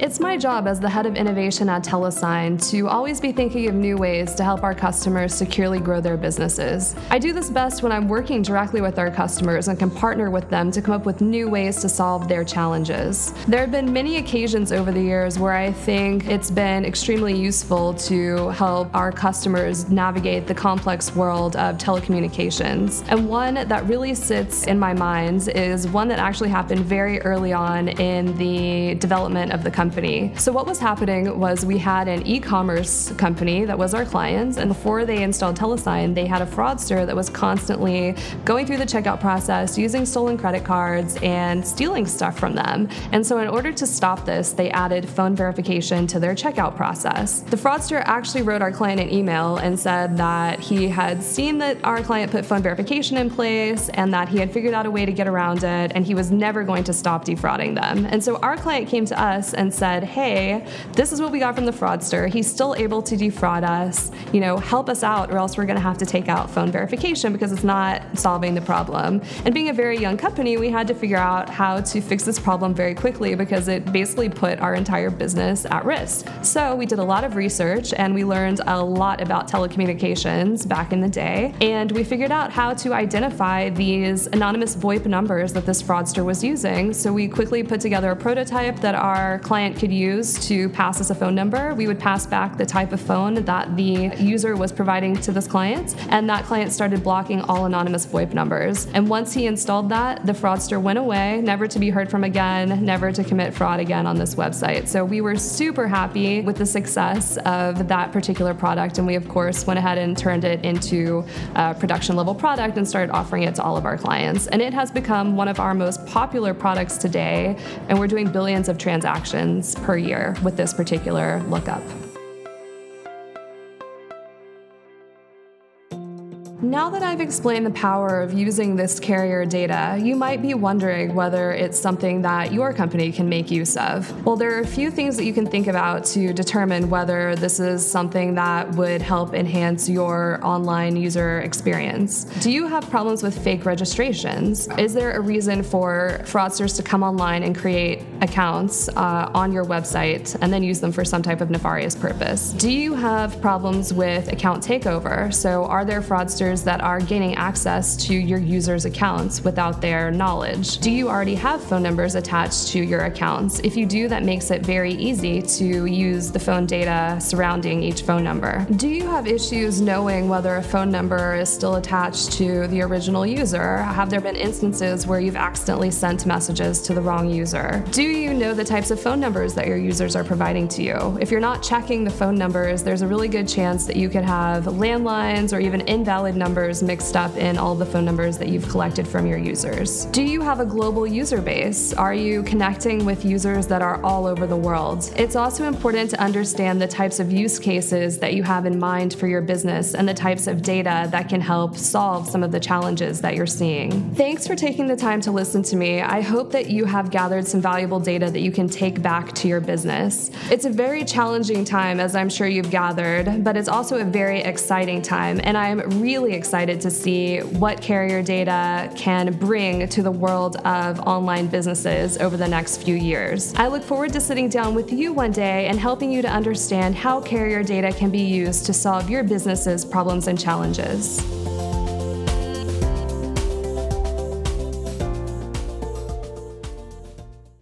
It's my job as the head of innovation at Telesign to always be thinking of new ways to help our customers securely grow their businesses. I do this best when I'm working directly with our customers and can partner with them to come up with new ways to solve their challenges. There have been many occasions over the years where I think it's been extremely useful to help our customers navigate the complex world of telecommunications. And one that really sits in my mind is one that actually happened very early on in the development of the company. So, what was happening was we had an e commerce company that was our clients, and before they installed Telesign, they had a fraudster that was constantly going through the checkout process, using stolen credit cards, and stealing stuff from them. And so, in order to stop this, they added phone verification to their checkout process. The fraudster actually wrote our client an email and said that he had seen that our client put phone verification in place and that he had figured out a way to get around it, and he was never going to stop defrauding them. And so, our client came to us and said, Hey, this is what we got from the fraudster. He's still able to defraud us. You know, help us out, or else we're going to have to take out phone verification because it's not solving the problem. And being a very young company, we had to figure out how to fix this problem very quickly because it basically put our entire business at risk. So we did a lot of research and we learned a lot about telecommunications back in the day. And we figured out how to identify these anonymous VoIP numbers that this fraudster was using. So we quickly put together a prototype that our client could use to pass us a phone number. We would pass back the type of phone that the user was providing to this client, and that client started blocking all anonymous VoIP numbers. And once he installed that, the fraudster went away, never to be heard from again, never to commit fraud again on this website. So we were super happy with the success of that particular product, and we, of course, went ahead and turned it into a production level product and started offering it to all of our clients. And it has become one of our most popular products today, and we're doing billions of transactions per year with this particular lookup. Now that I've explained the power of using this carrier data, you might be wondering whether it's something that your company can make use of. Well, there are a few things that you can think about to determine whether this is something that would help enhance your online user experience. Do you have problems with fake registrations? Is there a reason for fraudsters to come online and create accounts uh, on your website and then use them for some type of nefarious purpose? Do you have problems with account takeover? So, are there fraudsters? That are gaining access to your users' accounts without their knowledge? Do you already have phone numbers attached to your accounts? If you do, that makes it very easy to use the phone data surrounding each phone number. Do you have issues knowing whether a phone number is still attached to the original user? Have there been instances where you've accidentally sent messages to the wrong user? Do you know the types of phone numbers that your users are providing to you? If you're not checking the phone numbers, there's a really good chance that you could have landlines or even invalid numbers mixed up in all the phone numbers that you've collected from your users? Do you have a global user base? Are you connecting with users that are all over the world? It's also important to understand the types of use cases that you have in mind for your business and the types of data that can help solve some of the challenges that you're seeing. Thanks for taking the time to listen to me. I hope that you have gathered some valuable data that you can take back to your business. It's a very challenging time, as I'm sure you've gathered, but it's also a very exciting time, and I'm really excited to see what carrier data can bring to the world of online businesses over the next few years. I look forward to sitting down with you one day and helping you to understand how carrier data can be used to solve your business's problems and challenges.